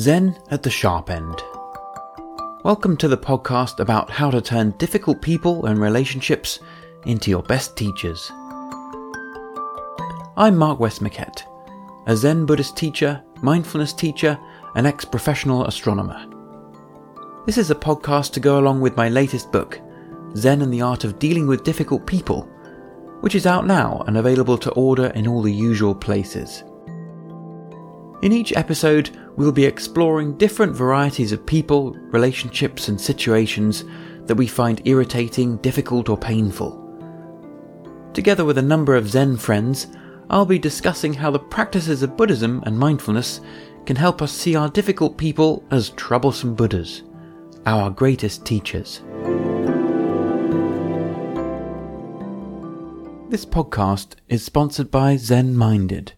Zen at the Sharp End. Welcome to the podcast about how to turn difficult people and relationships into your best teachers. I'm Mark Westmoquette, a Zen Buddhist teacher, mindfulness teacher, and ex professional astronomer. This is a podcast to go along with my latest book, Zen and the Art of Dealing with Difficult People, which is out now and available to order in all the usual places. In each episode, we'll be exploring different varieties of people, relationships, and situations that we find irritating, difficult, or painful. Together with a number of Zen friends, I'll be discussing how the practices of Buddhism and mindfulness can help us see our difficult people as troublesome Buddhas, our greatest teachers. This podcast is sponsored by Zen Minded,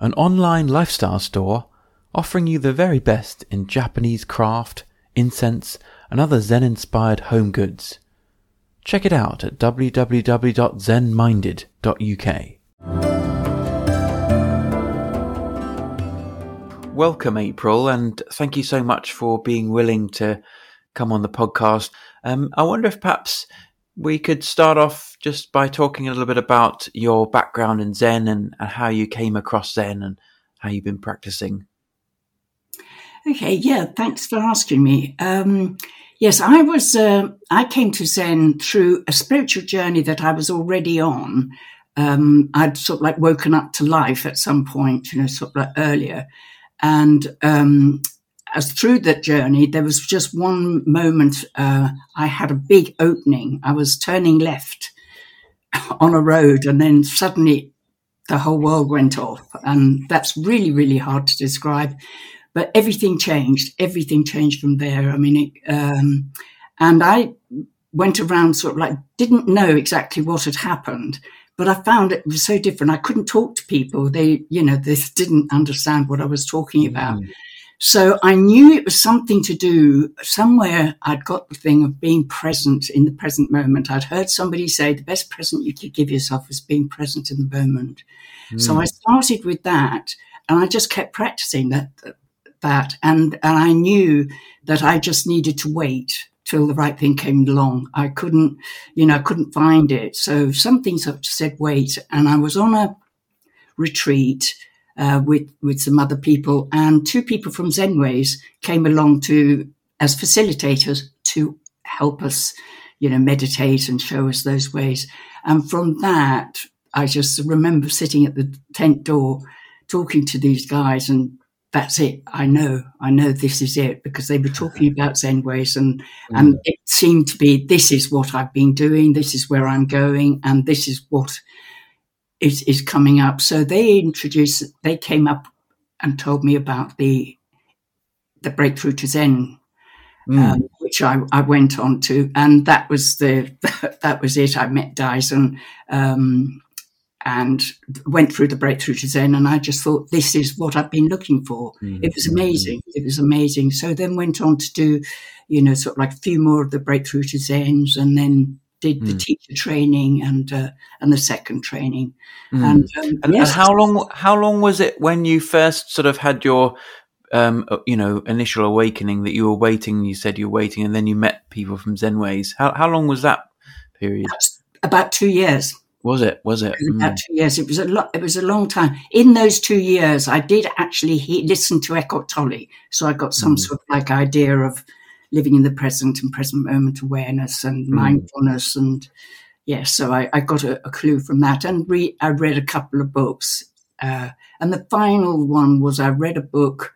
an online lifestyle store offering you the very best in Japanese craft, incense, and other Zen inspired home goods. Check it out at www.zenminded.uk. Welcome, April, and thank you so much for being willing to come on the podcast. Um, I wonder if perhaps we could start off just by talking a little bit about your background in Zen and, and how you came across Zen and how you've been practicing. Okay, yeah, thanks for asking me. Um, yes, I was. Uh, I came to Zen through a spiritual journey that I was already on. Um, I'd sort of like woken up to life at some point, you know, sort of like earlier, and um, as through that journey, there was just one moment. Uh, I had a big opening. I was turning left on a road, and then suddenly the whole world went off, and that's really, really hard to describe but everything changed. Everything changed from there. I mean, it, um, and I went around sort of like didn't know exactly what had happened, but I found it was so different. I couldn't talk to people. They, you know, they didn't understand what I was talking about. Mm. So I knew it was something to do somewhere. I'd got the thing of being present in the present moment. I'd heard somebody say the best present you could give yourself is being present in the moment. Mm. So I started with that and I just kept practicing that that. And, and I knew that I just needed to wait till the right thing came along. I couldn't, you know, I couldn't find it. So some things I said, wait. And I was on a retreat uh, with with some other people, and two people from Zenways came along to as facilitators to help us, you know, meditate and show us those ways. And from that, I just remember sitting at the tent door, talking to these guys and that's it. I know, I know this is it because they were talking about Zenways and, mm. and it seemed to be, this is what I've been doing. This is where I'm going and this is what is, is coming up. So they introduced, they came up and told me about the, the breakthrough to Zen, mm. um, which I, I went on to. And that was the, that was it. I met Daizan, um, and went through the breakthrough to Zen. And I just thought, this is what I've been looking for. Mm-hmm. It was amazing. It was amazing. So then went on to do, you know, sort of like a few more of the breakthrough to Zens and then did mm. the teacher training and uh, and the second training. Mm. And, um, and, yes. and, how long how long was it when you first sort of had your um, uh, you know initial awakening that you were waiting? You said you were waiting, and then you met people from Zenways. How how long was that period? About two years. Was it? Was it? it about mm. two years. It was a lot. It was a long time. In those two years, I did actually he- listen to Eckhart Tolle, so I got some mm. sort of like idea of living in the present and present moment awareness and mm. mindfulness, and yes, yeah, so I, I got a, a, clue from that. And re- I read a couple of books, uh, and the final one was I read a book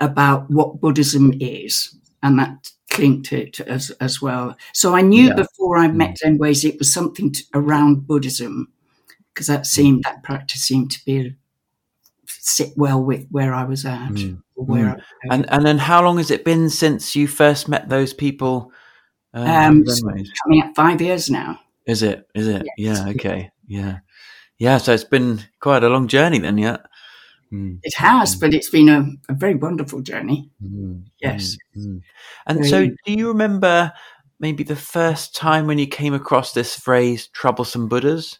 about what Buddhism is, and that clinked it as as well. So I knew yeah. before I met mm. Ways it was something to, around Buddhism because that seemed that practice seemed to be sit well with where I was at. Mm. Where mm. I, and and then how long has it been since you first met those people? Um, um coming up five years now. Is it? Is it? Yes. Yeah. Okay. Yeah. Yeah. So it's been quite a long journey then. Yeah. Mm. It has, mm. but it's been a, a very wonderful journey. Mm. Yes. Mm. mm. And so, do you remember maybe the first time when you came across this phrase, troublesome Buddhas?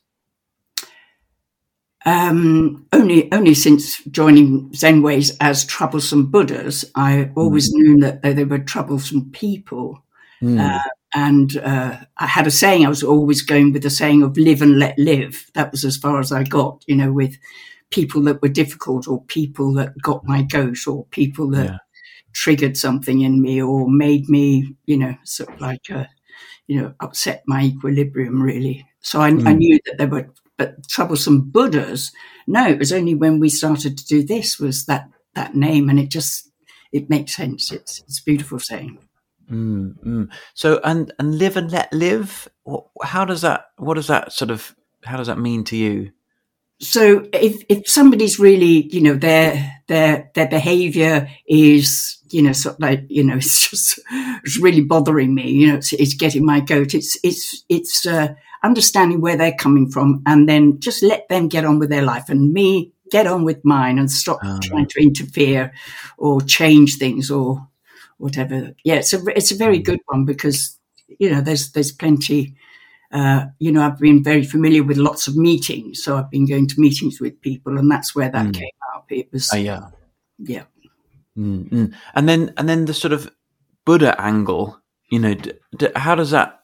Um, only only since joining Zenways as troublesome Buddhas, I always mm. knew that they, they, were troublesome people. Uh, and uh, I had a saying. I was always going with the saying of "live and let live." That was as far as I got. You know, with people that were difficult, or people that got my goat, or people that yeah. triggered something in me, or made me, you know, sort of like, a, you know, upset my equilibrium. Really. So I, mm. I knew that there were but troublesome Buddhas. No, it was only when we started to do this was that that name, and it just it makes sense. It's it's a beautiful saying. Mm, mm. So and and live and let live. How does that? What does that sort of? How does that mean to you? So if if somebody's really, you know, their their their behaviour is, you know, sort of like, you know, it's just it's really bothering me. You know, it's, it's getting my goat. It's it's it's uh, understanding where they're coming from and then just let them get on with their life and me get on with mine and stop oh. trying to interfere or change things or whatever. Yeah, it's a, it's a very mm. good one because, you know, there's, there's plenty, uh, you know, I've been very familiar with lots of meetings. So I've been going to meetings with people and that's where that mm. came up. It was, uh, yeah. Yeah. Mm-hmm. And then, and then the sort of Buddha angle, you know, d- d- how does that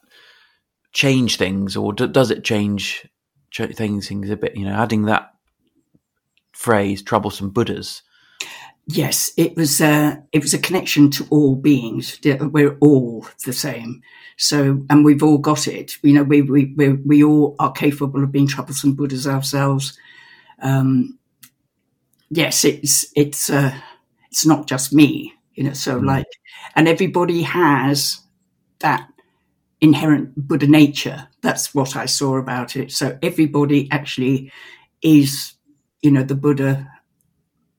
change things, or d- does it change things? Things a bit, you know, adding that phrase "troublesome Buddhas." Yes, it was. Uh, it was a connection to all beings. We're all the same. So, and we've all got it. You know, we we we, we all are capable of being troublesome Buddhas ourselves. Um, yes, it's it's uh, it's not just me. You know, so mm. like, and everybody has that inherent Buddha nature. That's what I saw about it. So everybody actually is, you know, the Buddha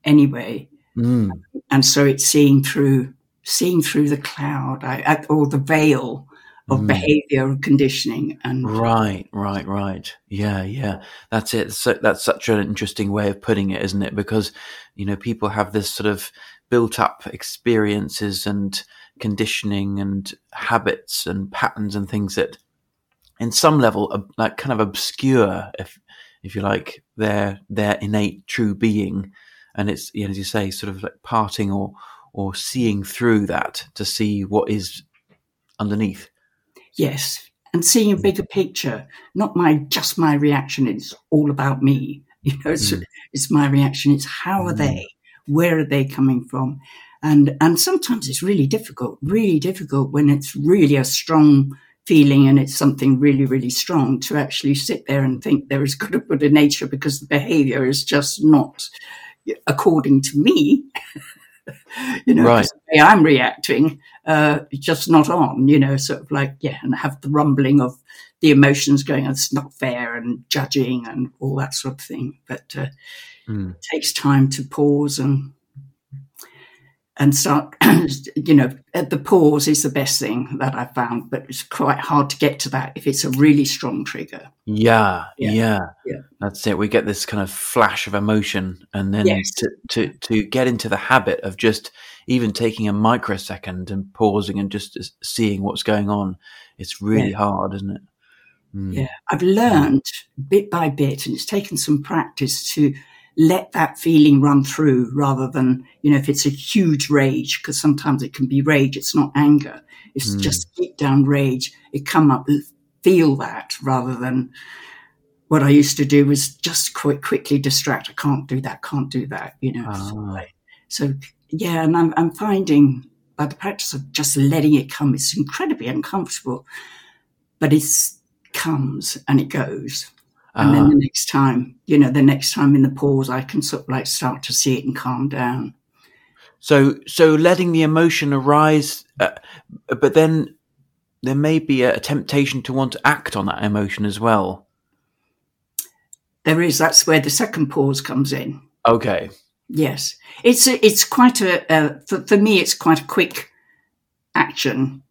anyway. Mm. And so it's seeing through, seeing through the cloud I, or the veil of mm. behavior and conditioning and right right right. Yeah yeah. That's it. So that's such an interesting way of putting it isn't it? Because you know people have this sort of built up experiences and conditioning and habits and patterns and things that in some level are like kind of obscure if if you like their their innate true being and it's you know, as you say sort of like parting or or seeing through that to see what is underneath yes and seeing a mm. bigger picture not my just my reaction it's all about me you know it's, mm. it's my reaction it's how are mm. they where are they coming from and, and sometimes it's really difficult, really difficult when it's really a strong feeling and it's something really, really strong to actually sit there and think there is good a Buddha nature because the behavior is just not according to me. you know, right. the way I'm reacting, uh, just not on, you know, sort of like, yeah, and have the rumbling of the emotions going, it's not fair and judging and all that sort of thing. But uh, mm. it takes time to pause and and start, you know, at the pause is the best thing that I've found, but it's quite hard to get to that if it's a really strong trigger. Yeah, yeah, yeah. yeah. That's it. We get this kind of flash of emotion, and then yes. to, to, to get into the habit of just even taking a microsecond and pausing and just seeing what's going on, it's really yeah. hard, isn't it? Mm. Yeah, I've learned bit by bit, and it's taken some practice to let that feeling run through rather than, you know, if it's a huge rage, because sometimes it can be rage, it's not anger. It's mm. just deep down rage. It come up, feel that rather than what I used to do was just quick, quickly distract. I can't do that, can't do that, you know. Ah. So, yeah, and I'm, I'm finding by the practice of just letting it come, it's incredibly uncomfortable, but it comes and it goes. And then ah. the next time, you know, the next time in the pause, I can sort of like start to see it and calm down. So, so letting the emotion arise, uh, but then there may be a, a temptation to want to act on that emotion as well. There is. That's where the second pause comes in. Okay. Yes, it's a, it's quite a uh, for, for me. It's quite a quick action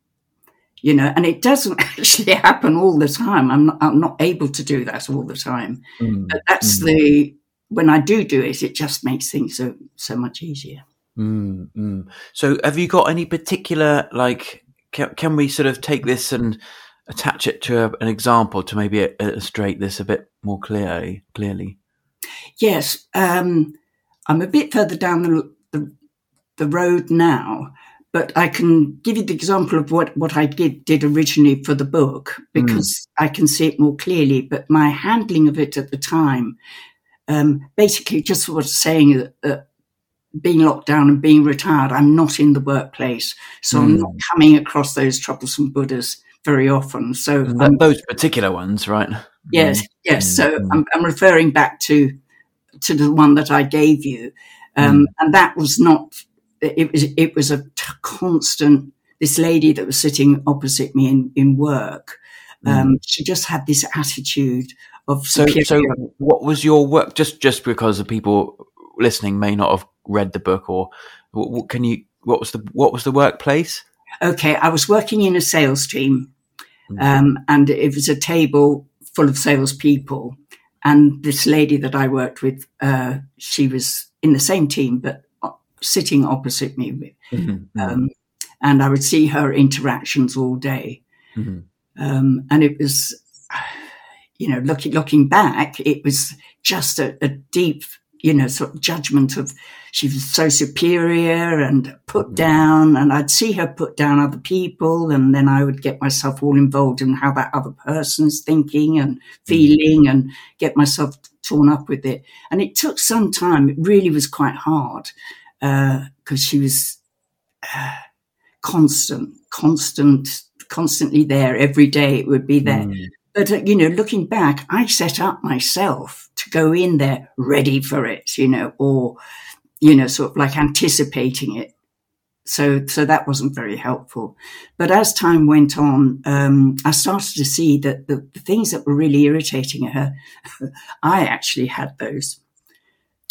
you know, and it doesn't actually happen all the time. I'm not, I'm not able to do that all the time. Mm. But that's mm. the, when I do do it, it just makes things so, so much easier. Mm, so have you got any particular, like, can, can, we sort of take this and attach it to a, an example to maybe illustrate this a bit more clearly? Clearly, Yes, um, I'm a bit further down the, the, the road now, but I can give you the example of what what I did, did originally for the book because mm. I can see it more clearly. But my handling of it at the time, um, basically, just was saying that. Uh, being locked down and being retired, I'm not in the workplace. So mm. I'm not coming across those troublesome Buddhas very often. So um, those particular ones, right? Yes, mm. yes. So mm. I'm, I'm, referring back to to the one that I gave you, um, and that was not. It was it was a t- constant. This lady that was sitting opposite me in in work, mm. um, she just had this attitude of so. So, what was your work? Just just because the people listening may not have read the book, or what, can you? What was the what was the workplace? Okay, I was working in a sales team, mm. um, and it was a table full of salespeople, and this lady that I worked with, uh, she was in the same team, but sitting opposite me. Mm-hmm. Um, and I would see her interactions all day. Mm-hmm. Um, and it was, you know, looking, looking back, it was just a, a deep you know, sort of judgment of she was so superior and put mm-hmm. down. And I'd see her put down other people. And then I would get myself all involved in how that other person's thinking and feeling mm-hmm. and get myself torn up with it. And it took some time. It really was quite hard because uh, she was uh, constant, constant, constantly there every day. It would be there. Mm. But, uh, you know, looking back, I set up myself to go in there ready for it, you know, or, you know, sort of like anticipating it. So, so that wasn't very helpful. But as time went on, um, I started to see that the, the, things that were really irritating her, I actually had those.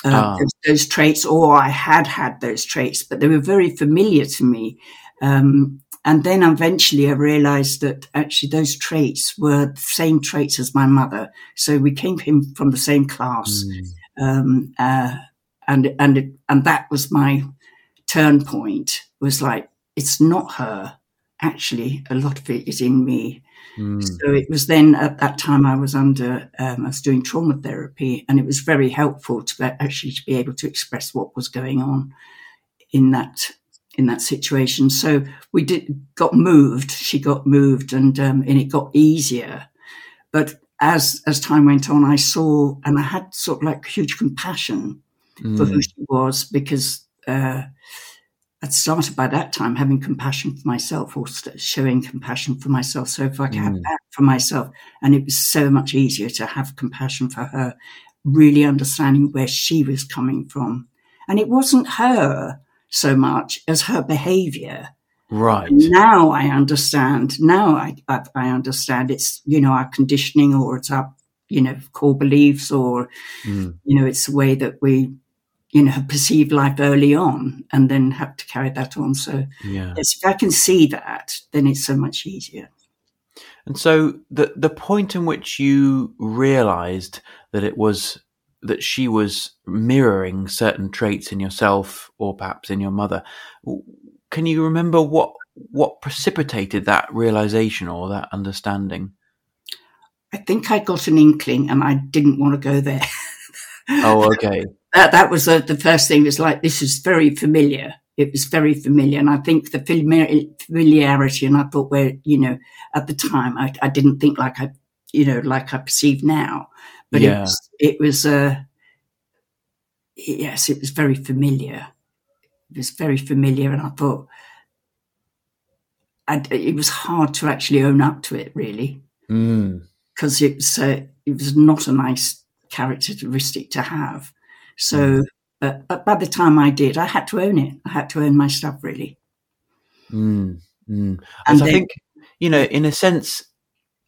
Uh, oh. those, those, traits, or I had had those traits, but they were very familiar to me. Um, and then eventually I realized that actually those traits were the same traits as my mother. So we came from the same class. Mm. Um, uh, and, and, it, and that was my turn point was like, it's not her. Actually, a lot of it is in me. Mm. So it was then at that time I was under, um, I was doing trauma therapy and it was very helpful to actually to be able to express what was going on in that in that situation. So we did got moved. She got moved, and um, and it got easier. But as as time went on, I saw and I had sort of like huge compassion mm. for who mm. she was because uh, I'd started by that time having compassion for myself or showing compassion for myself. So if I could mm. have that for myself, and it was so much easier to have compassion for her, really understanding where she was coming from. And it wasn't her so much as her behavior. Right. Now I understand. Now I, I, I, understand it's, you know, our conditioning or it's our, you know, core beliefs or, mm. you know, it's the way that we, you know, have perceived life early on and then have to carry that on. So yeah. yes, if I can see that, then it's so much easier. And so the the point in which you realized that it was that she was mirroring certain traits in yourself or perhaps in your mother. Can you remember what what precipitated that realization or that understanding? I think I got an inkling and I didn't want to go there. oh, okay. That that was the, the first thing. Was like this is very familiar. It was very familiar, and I think the familiarity. And I thought, where you know, at the time, I, I didn't think like I, you know, like I perceive now. But yeah. it was, it was uh, yes, it was very familiar. It was very familiar, and I thought I'd, it was hard to actually own up to it, really, because mm. it was uh, it was not a nice characteristic to have. So, mm. but but by the time I did, I had to own it. I had to own my stuff, really. Mm. And then, I think you know, in a sense,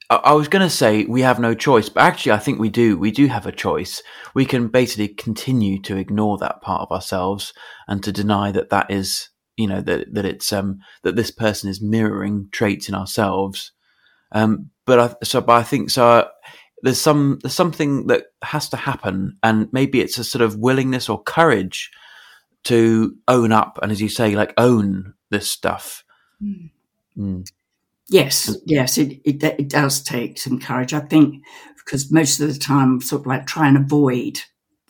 I was going to say we have no choice, but actually, I think we do. We do have a choice. We can basically continue to ignore that part of ourselves and to deny that that is, you know, that that it's um that this person is mirroring traits in ourselves. Um, but I, so, but I think so. There's some there's something that has to happen, and maybe it's a sort of willingness or courage to own up, and as you say, like own this stuff. Mm. Mm. Yes, yes, it, it, it does take some courage. I think because most of the time, I'm sort of like try and avoid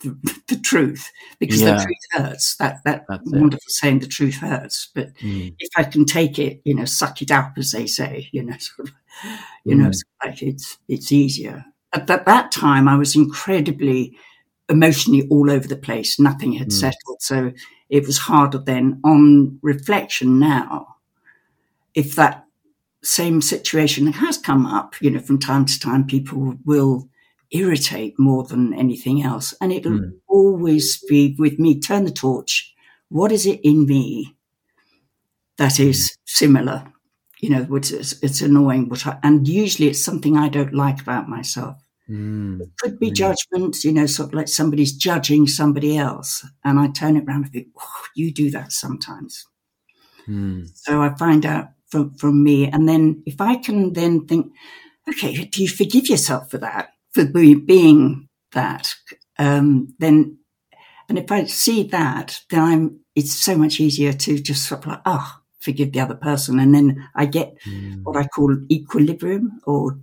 the, the truth because Yeah. the truth hurts. That that That's it. wonderful saying, the truth hurts. But Mm. if I can take it, you know, suck it up, as they say, you know, sort of, you know, Mm. it's like it's it's easier. At that, that time, I was incredibly emotionally all over the place. Nothing had Mm. settled, so it was harder then. On reflection, now, if that same situation has come up, you know, from time to time, people will irritate more than anything else, and it'll Mm. always be with me. Turn the torch. What is it in me that is similar? You know, which is it's annoying, but I, and usually it's something I don't like about myself. Mm. Could be Mm. judgment, you know, sort of like somebody's judging somebody else, and I turn it around and think, oh, you do that sometimes. Mm. So I find out from from me, and then if I can then think, okay, do you forgive yourself for that, for be- being that? Um, then, and if I see that, then I'm. It's so much easier to just sort of like, oh, forgive the other person, and then I get Mm. what I call equilibrium, or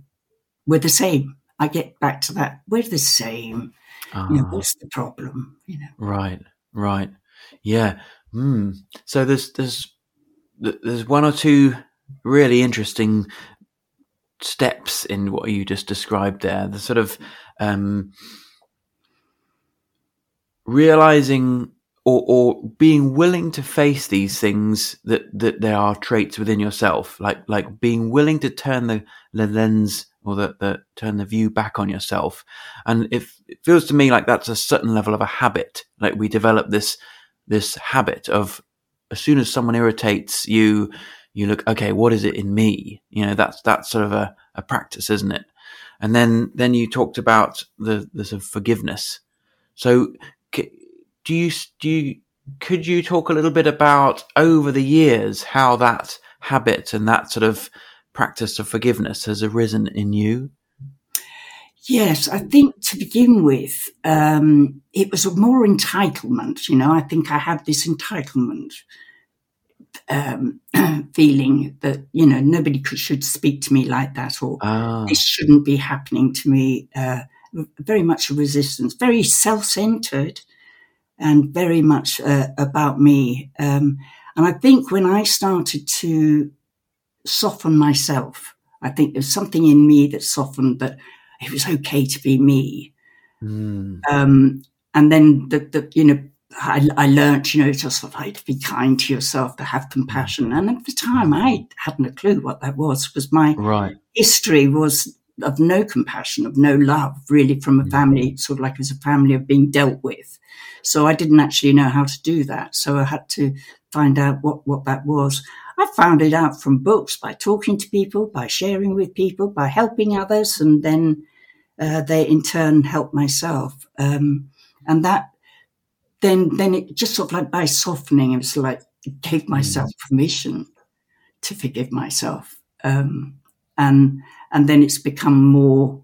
we're the same. I get back to that. We're the same. You know, Ah. what's the problem? You know. Right, right, yeah. Mm. So there's there's there's one or two really interesting steps in what you just described there. The sort of um, realizing or, or being willing to face these things that that there are traits within yourself, like like being willing to turn the, the lens or the, the turn the view back on yourself. And if it feels to me like that's a certain level of a habit, like we develop this this habit of as soon as someone irritates you, you look, okay, what is it in me? You know, that's that's sort of a, a practice, isn't it? And then then you talked about the the sort of forgiveness. So do you do you could you talk a little bit about over the years how that habit and that sort of practice of forgiveness has arisen in you? Yes, I think to begin with, um, it was a more entitlement. You know, I think I had this entitlement um, feeling that you know nobody could, should speak to me like that, or Ah, this shouldn't be happening to me. Uh, very much a resistance, very self-centered, and very much uh, about me. Um, and I think when I started to soften myself, I think there's something in me that softened that it was okay to be me. mm, Um, and then the, the you know, I, I learned, you know, just sort of like to be kind to yourself, to have compassion. And at the time, I hadn't a clue what that was because my right. history was of no compassion, of no love, really, from a Mm. family, sort of like as a family of being dealt with. So I didn't actually know how to do that. So I had to find out what, what that was. I found it out from books, by talking to people, by sharing with people, by helping others, and then uh, they in turn helped myself. Um, and that then then it just sort of like by softening, it was like it gave myself permission to forgive myself. Um, and and then it's become more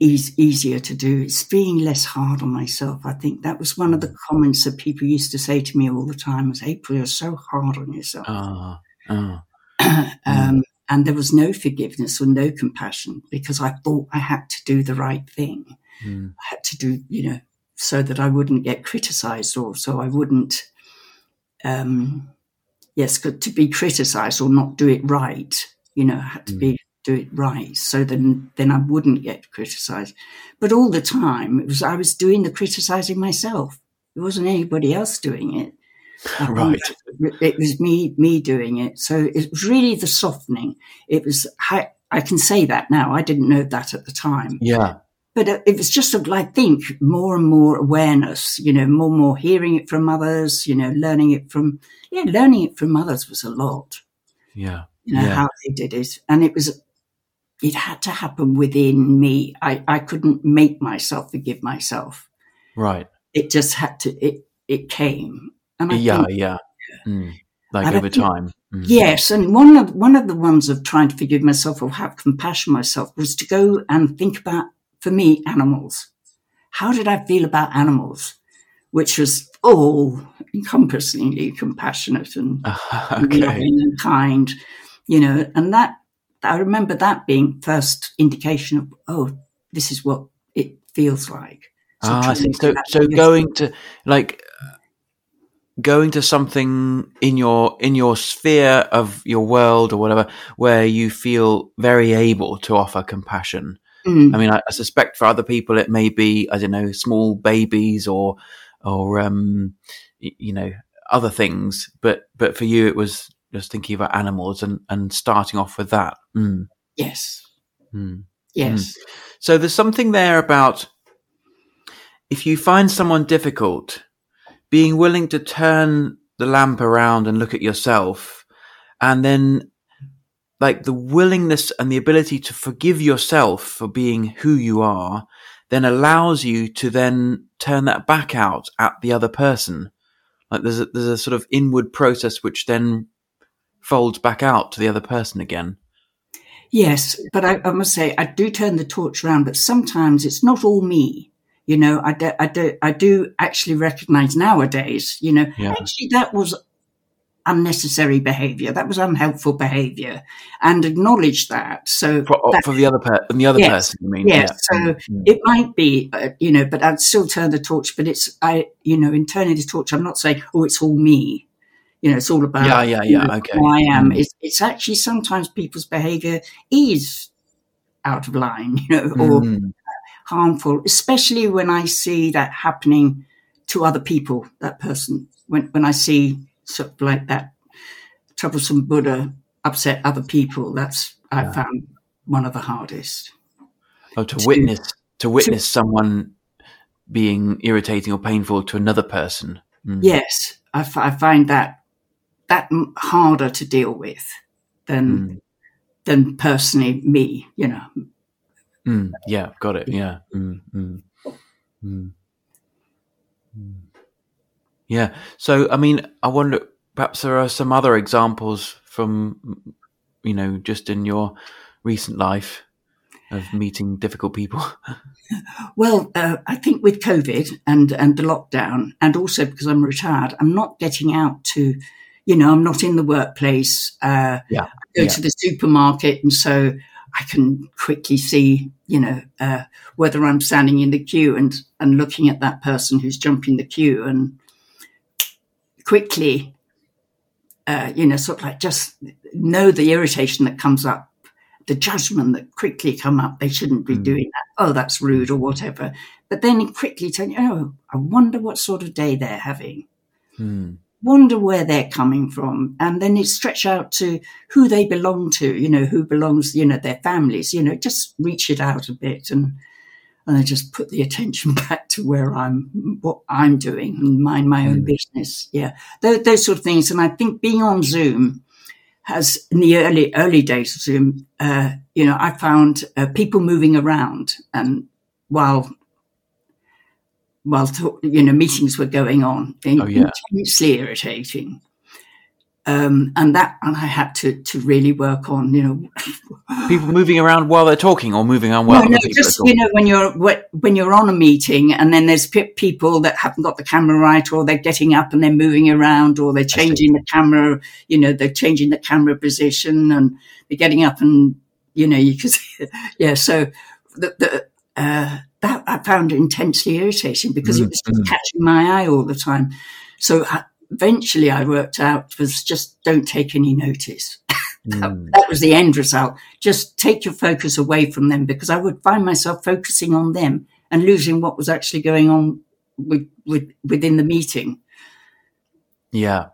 eas easier to do. It's being less hard on myself. I think that was one of the comments that people used to say to me all the time was, April, you're so hard on yourself. Ah, ah, um, and there was no forgiveness or no compassion because I thought I had to do the right thing. mm, I had to do, you know, so that I wouldn't get criticized or so I wouldn't, um, yes, to be criticized or not do it right. You know, I had to be do it right so then then I wouldn't get criticized. But all the time, it was I was doing the criticizing myself. It wasn't anybody else doing it. I right. it was me me doing it. So it was really the softening. It was I, I can say that now. I didn't know that at the time Yeah. but it was just sort of like think more and more awareness you know more and more hearing it from others you know learning it from yeah learning it from others was a lot Yeah. you know Yeah. how they did it and it was it had to happen within me i i couldn't make myself forgive myself Right. it just had to it it came and i Yeah. think, Yeah. Mm. Like And over think- time. Mm. Yes, and one of one of the ones of trying to forgive myself or have compassion myself was to go and think about, for me, animals. How did I feel about animals? Which was all encompassingly compassionate and okay. loving and kind, you know. And that I remember that being first indication of, oh, this is what it feels like. So ah, I see. So, so going to like going to something in your in your sphere of your world or whatever where you feel very able to offer compassion. Mm, I mean, I, I suspect for other people it may be I don't know small babies or or um y- you know other things, but but for you it was just thinking about animals and and starting off with that. Mm, yes, mm. yes, So there's something there about if you find someone difficult, being willing to turn the lamp around and look at yourself, and then like the willingness and the ability to forgive yourself for being who you are, then allows you to then turn that back out at the other person. Like there's a, there's a sort of inward process which then folds back out to the other person again. yes. But I, I must say, I do turn the torch around, but sometimes it's not all me. You know, I do, I do, I do actually recognize nowadays, you know, Yeah. actually that was unnecessary behavior. That was unhelpful behavior and acknowledge that. So For, that- for the other per- the other Yes, person, I mean, yes, so Mm, mm. it might be, uh, you know, but I'd still turn the torch. But it's, I, you know, in turning the torch, I'm not saying, oh, it's all me. You know, it's all about Yeah, yeah, you yeah, know, okay. who I am. Mm. It's, it's actually sometimes people's behaviour is out of line, you know, or Mm. harmful, especially when I see that happening to other people. That person, when when I see sort of like that troublesome Buddha upset other people, that's I Yeah. found one of the hardest. Oh, to to- witness to witness someone being irritating or painful to another person. Mm. Yes, I, f- I find that that harder to deal with than Mm. than personally me. You know, Mm. Yeah, got it. Yeah. Mm. Yeah. So, I mean, I wonder. Perhaps there are some other examples from, you know, just in your recent life of meeting difficult people. well, uh, I think with COVID and and the lockdown, and also because I'm retired, I'm not getting out to, you know, I'm not in the workplace. Uh, Yeah, I go yeah. to the supermarket, and so I can quickly see, you know, uh, whether I'm standing in the queue and and looking at that person who's jumping the queue, and quickly, uh, you know, sort of like just know the irritation that comes up, the judgment that quickly come up. They shouldn't be Mm. doing that. Oh, that's rude or whatever. But then quickly tell you, oh, I wonder what sort of day they're having Mm. Wonder where they're coming from. And then it stretch out to who they belong to you know who belongs you know their families you know just reach it out a bit and and I just put the attention back to where I'm what I'm doing and mind my own Mm. business. Yeah those, those sort of things. And I think being on Zoom has in the early early days of Zoom uh, you know I found uh, people moving around. And while while talk, you know meetings were going on in, Oh, yeah. intensely irritating um, and that and I had to to really work on you know People moving around while they're talking, or moving on while no, no, just you know when you're when you're on a meeting and then there's pe- people that haven't got the camera right, or they're getting up and they're moving around, or they're changing the camera. You know, they're changing the camera position and they're getting up and you know you could, see, yeah. So the, the uh, that I found intensely irritating because Mm, it was just mm. catching my eye all the time. So I, eventually, I worked out was just don't take any notice Mm. that was the end result. Just take your focus away from them because I would find myself focusing on them and losing what was actually going on with, with within the meeting. Yeah.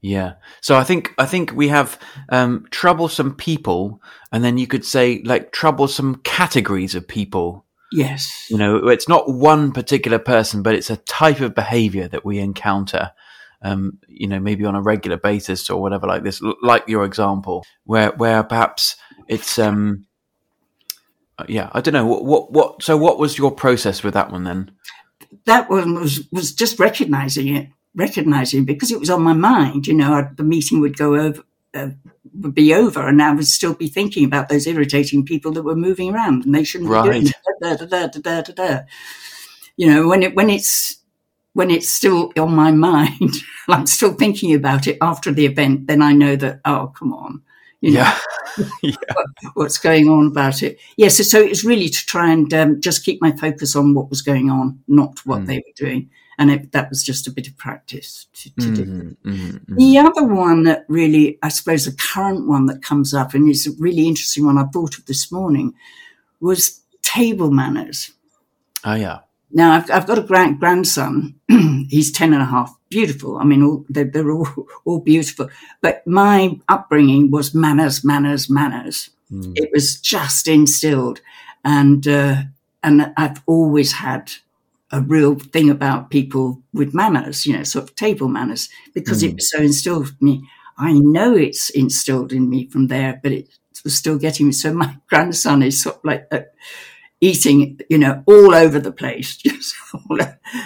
Yeah. So I think I think we have um, troublesome people, and then you could say like troublesome categories of people. Yes. You know, it's not one particular person, but it's a type of behavior that we encounter. Um, you know, maybe on a regular basis or whatever, like this, like your example, where where perhaps it's um, uh, yeah, I don't know what what what. So what was your process with that one then? That one was, was just recognizing it, recognizing because it was on my mind. You know, I, the meeting would go over, uh, would be over, and I would still be thinking about those irritating people that were moving around, and they shouldn't be doing Da, da, da, da, da, da, da. You know, when it when it's when it's still on my mind, I'm still thinking about it after the event, then I know that oh, come on, You know, Yeah. yeah. what- what's going on about it. Yes, so, so it was really to try and um, just keep my focus on what was going on, not what Mm. they were doing. And it, that was just a bit of practice to, to do. Mhm, mhm, mhm. The other one that really, I suppose, the current one that comes up and is a really interesting one I thought of this morning was table manners. Oh yeah. Now, I've, I've got a grand, grandson. He's 10 and a half. Beautiful. I mean, all, they're, they're all, all beautiful. But my upbringing was manners, manners, manners. Mm. It was just instilled. And, uh, and I've always had a real thing about people with manners, you know, sort of table manners, because it Mm. was so instilled in me. I know it's instilled in me from there, but it was still getting me. So my grandson is sort of like uh, eating, you know, all over the place, just all,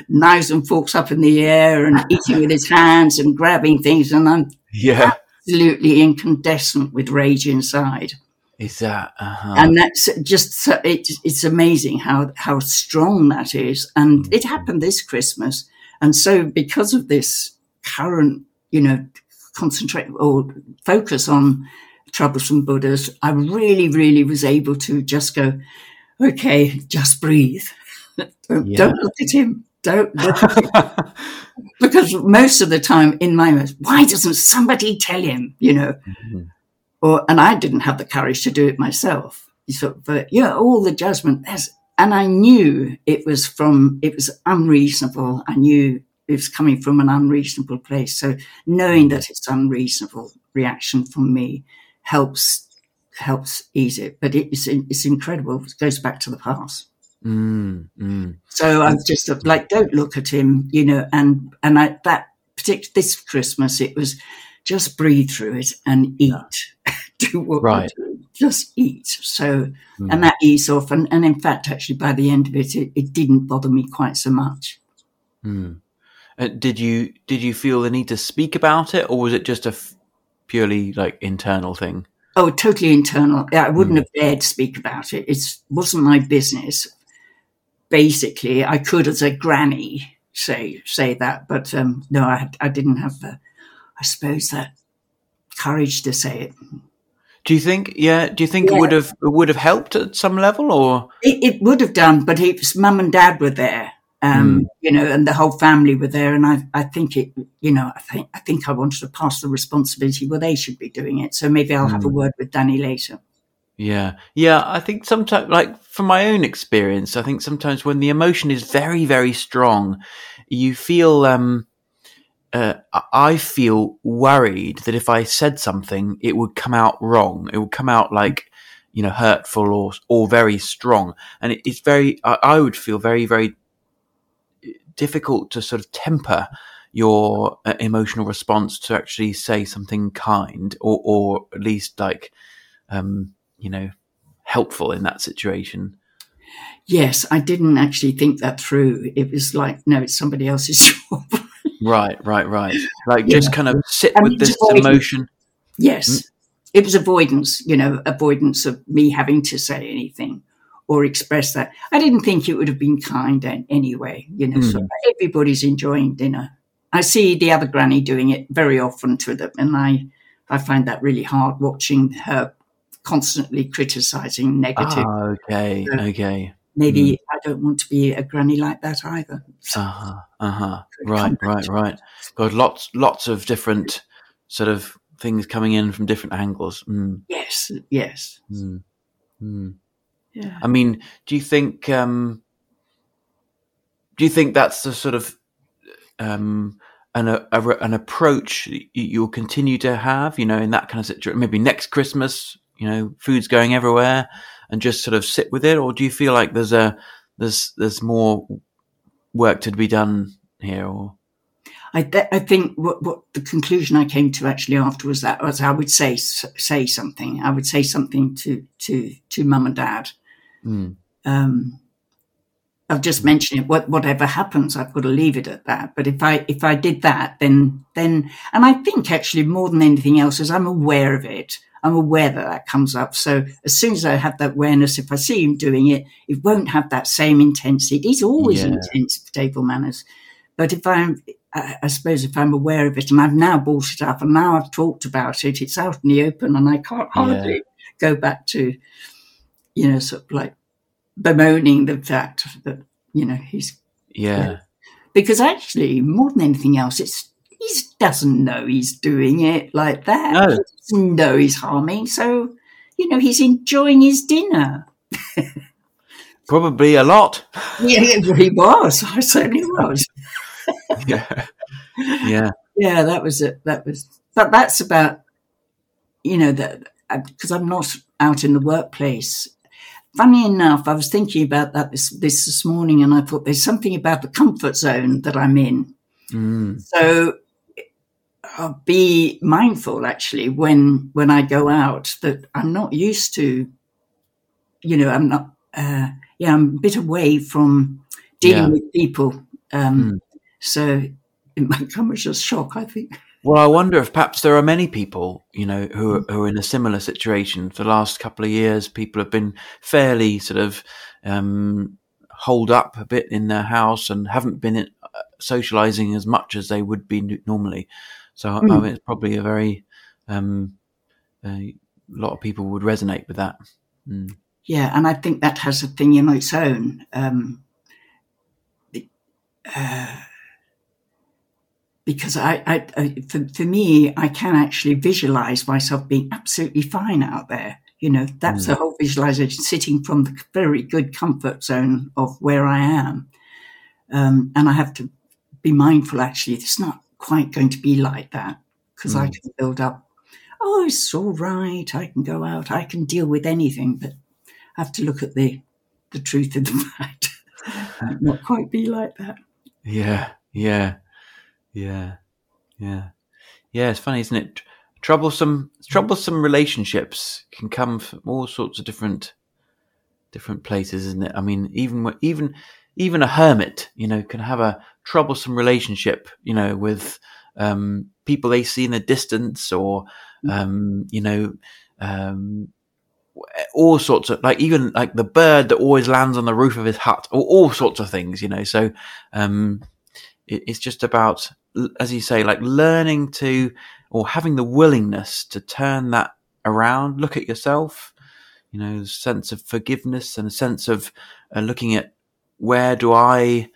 knives and forks up in the air and eating with his hands and grabbing things. And I'm Yeah. absolutely incandescent with rage inside. Is that? Uh-huh. And that's just, so- it, it's amazing how, how strong that is. And it happened this Christmas. And so because of this current, you know, concentrate or focus on troublesome Buddhas, I really, really was able to just go, okay, just breathe. don't, Yeah. don't look at him. Don't look at him. because most of the time in my mind, why doesn't somebody tell him, you know? Mhm. Or and I didn't have the courage to do it myself. So, but yeah, all the judgment. There's, and I knew it was from it was unreasonable. I knew it was coming from an unreasonable place. So knowing that it's unreasonable reaction from me helps helps ease it. But it's it's incredible. It goes back to the past. Mm, mm. So I'm just like, don't look at him, you know. And and I that particular this Christmas, it was just breathe through it and eat. Do what Right. you do. Just eat. So Mm. and that eased off. And, and in fact, actually, by the end of it, it, it didn't bother me quite so much. Mm. Uh, did you did you feel the need to speak about it, or was it just a f- purely like internal thing? Oh, totally internal. I wouldn't Mm. have dared speak about it. It wasn't my business. Basically, I could, as a granny, say say that, but um, no, I, I didn't have the, I suppose, that courage to say it. Do you think? Yeah. Do you think Yeah. it would have it would have helped at some level, or It, it would have done, but it was mum and dad were there, um, Mm. you know, and the whole family were there, and I, I think it, you know, I think I think I wanted to pass the responsibility. Well, they should be doing it, so maybe I'll have a Mm. word with Danny later. Yeah, yeah. I think sometimes, like from my own experience, I think sometimes when the emotion is very, very strong, you feel. Um, uh, I- feel worried that if I said something, it would come out wrong. It would come out like, you know, hurtful or or very strong, and it, it's very. I, I would feel very, very difficult to sort of temper your uh, emotional response to actually say something kind or or at least like um you know helpful in that situation Yes, I didn't actually think that through. It was like, no, it's somebody else's job. Right right right like Yeah. just kind of sit I with mean, this emotion yes, hmm? it was avoidance, you know, avoidance of me having to say anything or express that. I didn't think it would have been kind an- anyway, you know. So hmm. everybody's enjoying dinner. I see the other granny doing it very often to them, and I, I find that really hard watching her constantly criticizing negative. ah, okay Yeah. okay Maybe I don't want to be a granny like that either. So, uh-huh uh-huh right right right got lots lots of different sort of things coming in from different angles mm, yes, yes, mm, mm. yeah. I mean, do you think um, do you think that's the sort of um, an a, a, an approach you'll continue to have? You know, in that kind of situation, maybe next Christmas, you know, food's going everywhere, and just sort of sit with it, or do you feel like there's a there's there's more work to be done here? Or I, th- I think what, what the conclusion I came to actually afterwards that was I would say say something. I would say something to to to mum and dad. mm, Um, I've just mentioned it. What, whatever happens, I've got to leave it at that. But if I if I did that, then then and I think actually more than anything else is I'm aware of it. I'm aware that that comes up. So as soon as I have that awareness, if I see him doing it, it won't have that same intensity. It's always Yeah. intense for table manners. But if I'm I, I, suppose if I'm aware of it and I've now brought it up and now I've talked about it, it's out in the open and I can't hardly yeah. go back to, you know, sort of like bemoaning the fact that, you know, he's. Yeah. You know, because actually, more than anything else, it's he doesn't know he's doing it like that. No. He doesn't know he's harming. So, you know, he's enjoying his dinner. Probably a lot. Yeah, he was. I certainly was. yeah. Yeah. Yeah, that was it. That was, but that's about, you know, that because I'm not out in the workplace. Funny enough, I was thinking about that this, this this morning, and I thought there's something about the comfort zone that I'm in. Mm. So I'll be mindful actually when when I go out that I'm not used to, you know, I'm not. Uh, yeah, I'm a bit away from dealing yeah. with people. Um, mm. So it might come as a shock, I think. Well, I wonder if perhaps there are many people, you know, who are, who are in a similar situation. For the last couple of years, people have been fairly sort of um, holed up a bit in their house and haven't been uh, socializing as much as they would be normally. So mm. I mean, it's probably a very um, a lot of people would resonate with that. Mm. Yeah, and I think that has a thing in its own. Um, uh, because I, I, I for, for, me, I can actually visualize myself being absolutely fine out there. You know, that's mm. the whole visualization, sitting from the very good comfort zone of where I am. Um, and I have to be mindful, actually, it's not quite going to be like that because mm. I can build up, oh, it's all right. I can go out. I can deal with anything, but I have to look at the, the truth of the fact. not quite be like that. Yeah, yeah. Yeah, yeah, yeah. It's funny, isn't it? Troublesome, troublesome relationships can come from all sorts of different, different places, isn't it? I mean, even even even a hermit, you know, can have a troublesome relationship, you know, with um, people they see in the distance, or mm. um, you know, um, all sorts of like even like the bird that always lands on the roof of his hut, or all sorts of things, you know. So um, it, it's just about as you say, like learning to or having the willingness to turn that around, look at yourself, you know, sense of forgiveness and a sense of uh, looking at where do I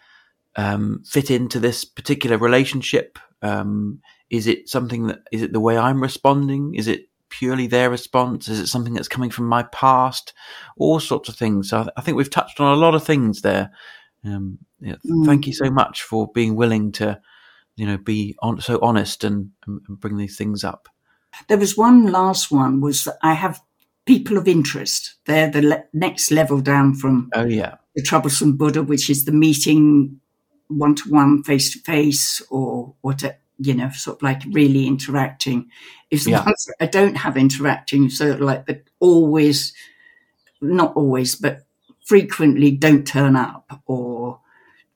um, fit into this particular relationship? Um, is it something that is it the way I'm responding? Is it purely their response? Is it something that's coming from my past? All sorts of things. So I, th- I think we've touched on a lot of things there. Um, yeah, mm. Thank you so much for being willing to you know, be on, so honest and, and bring these things up. There was one last one was that I have people of interest. They're the le- next level down from oh yeah the troublesome Buddha, which is the meeting one to one, face to face, or what you know, sort of like really interacting. Is the yeah. ones that I don't have interacting, so like but always, not always, but frequently don't turn up or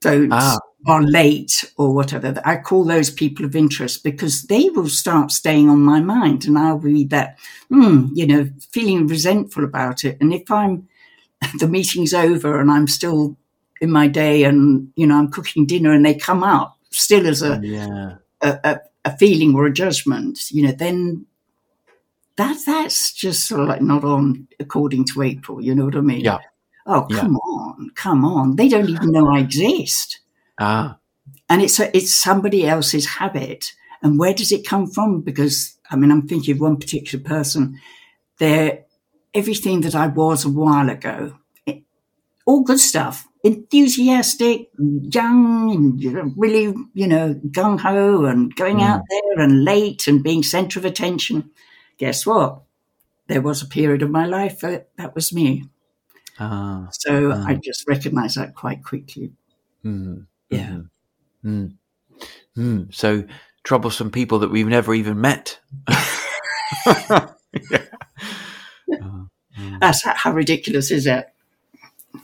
don't ah are late or whatever, I call those people of interest because they will start staying on my mind and I'll be that, mm, you know, feeling resentful about it. And if I'm, the meeting's over and I'm still in my day and, you know, I'm cooking dinner and they come up still as a, yeah. a, a, a feeling or a judgment, you know, then that that's just sort of like not on according to April. You know what I mean? Yeah. Oh, come yeah. on, come on. They don't even know I exist. Ah. And it's a, it's somebody else's habit. And where does it come from? Because I mean, I'm thinking of one particular person. They're everything that I was a while ago. It, all good stuff. Enthusiastic, young, and really, you know, gung ho and going mm. out there and late and being center of attention. Guess what? There was a period of my life that that was me. Ah, so ah. I just recognized that quite quickly. Mm. Yeah. Mm. So troublesome people that we've never even met. yeah. That's how ridiculous is it?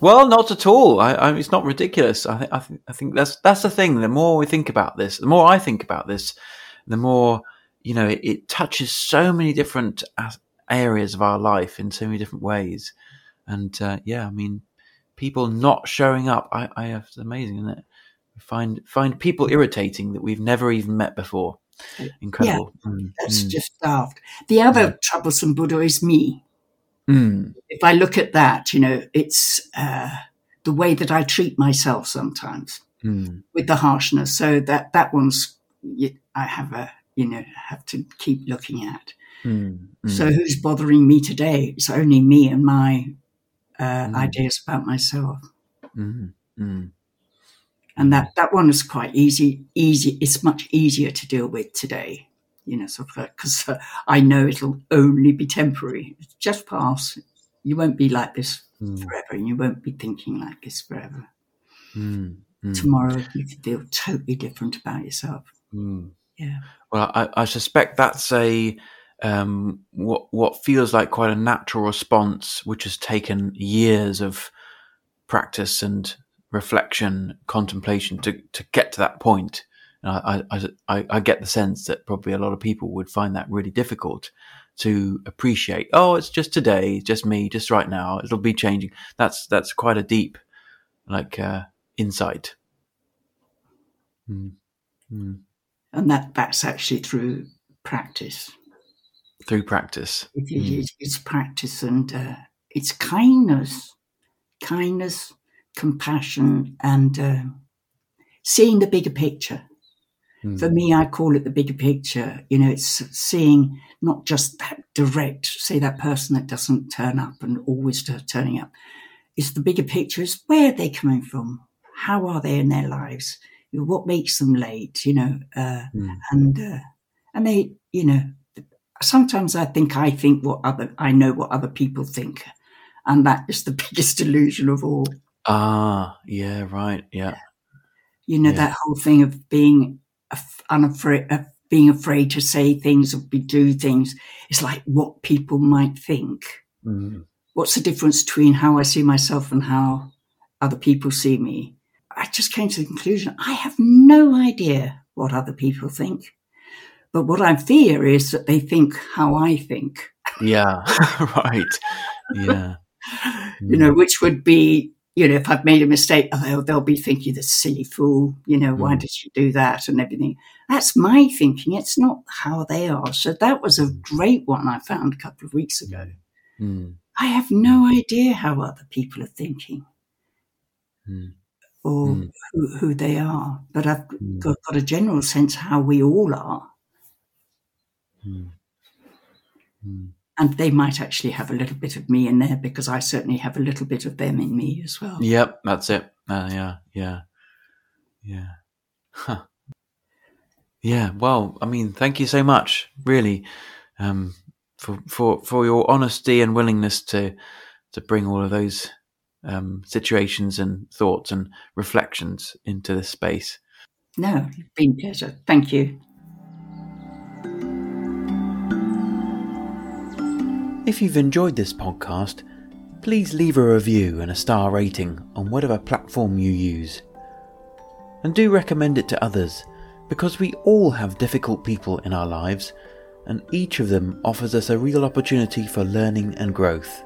Well, not at all. I, I, it's not ridiculous. I, I, think I think that's that's the thing. The more we think about this, the more I think about this, the more you know it, it touches so many different areas of our life in so many different ways. And uh, yeah, I mean, people not showing up, I, I it's amazing, isn't it? find find people irritating that we've never even met before. Incredible. Yeah, mm, that's mm. just daft. The other mm. troublesome Buddha is me. Mm. If I look at that, you know, it's uh, the way that I treat myself sometimes mm. with the harshness. So that that one's I have a you know have to keep looking at. Mm. So who's bothering me today? It's only me and my uh, ideas about myself. Mm and that that one is quite easy. Easy, it's much easier to deal with today. You know, sort of because uh, I know it'll only be temporary. It's just pass. You won't be like this mm. forever, and you won't be thinking like this forever. Mm. Mm. Tomorrow, you could feel totally different about yourself. Hmm. Yeah. Well, I, I suspect that's a um, what what feels like quite a natural response, which has taken years of practice and reflection, contemplation to, to get to that point. I, I, I, get the sense that probably a lot of people would find that really difficult to appreciate. Oh, it's just today, just me, just right now. It'll be changing. That's that's quite a deep, like, uh, insight. Mm. Mm. And that that's actually through practice. Through practice, it, mm. it's practice and uh, it's kindness, kindness compassion, and uh, seeing the bigger picture. Mm. For me, I call it the bigger picture. You know, it's seeing not just that direct, say that person that doesn't turn up and always turning up. It's the bigger picture is where they're they coming from? How are they in their lives? What makes them late? You know, uh, mm. and uh, and they, you know, sometimes I think I think what other I know what other people think, and that is the biggest illusion of all. Ah, yeah, right, yeah. You know, yeah. that whole thing of being unafraid, of being afraid to say things or do things. It's like what people might think. Mm-hmm. What's the difference between how I see myself and how other people see me? I just came to the conclusion I have no idea what other people think. But what I fear is that they think how I think. Yeah, right. Yeah. you know, which would be you know, if I've made a mistake, they'll, they'll be thinking, this silly fool, you know, why mm. did you do that and everything. That's my thinking. It's not how they are. So that was a great one I found a couple of weeks ago. Mm. I have no idea how other people are thinking mm. or mm. who, who, they are, but I've mm. got, got, a general sense how we all are. And they might actually have a little bit of me in there because I certainly have a little bit of them in me as well. Yep, that's it. Uh, yeah, yeah, yeah. Huh. Yeah. Well, I mean, thank you so much, really, um, for for for your honesty and willingness to to bring all of those um, situations and thoughts and reflections into this space. No, it's been a pleasure. Thank you. If you've enjoyed this podcast, please leave a review and a star rating on whatever platform you use. And do recommend it to others, because we all have difficult people in our lives, and each of them offers us a real opportunity for learning and growth.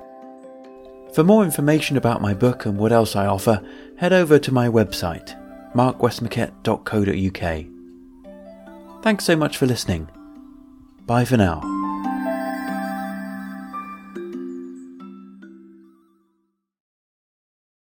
For more information about my book and what else I offer, head over to my website, markwestmoquette.co.uk. Thanks so much for listening. Bye for now.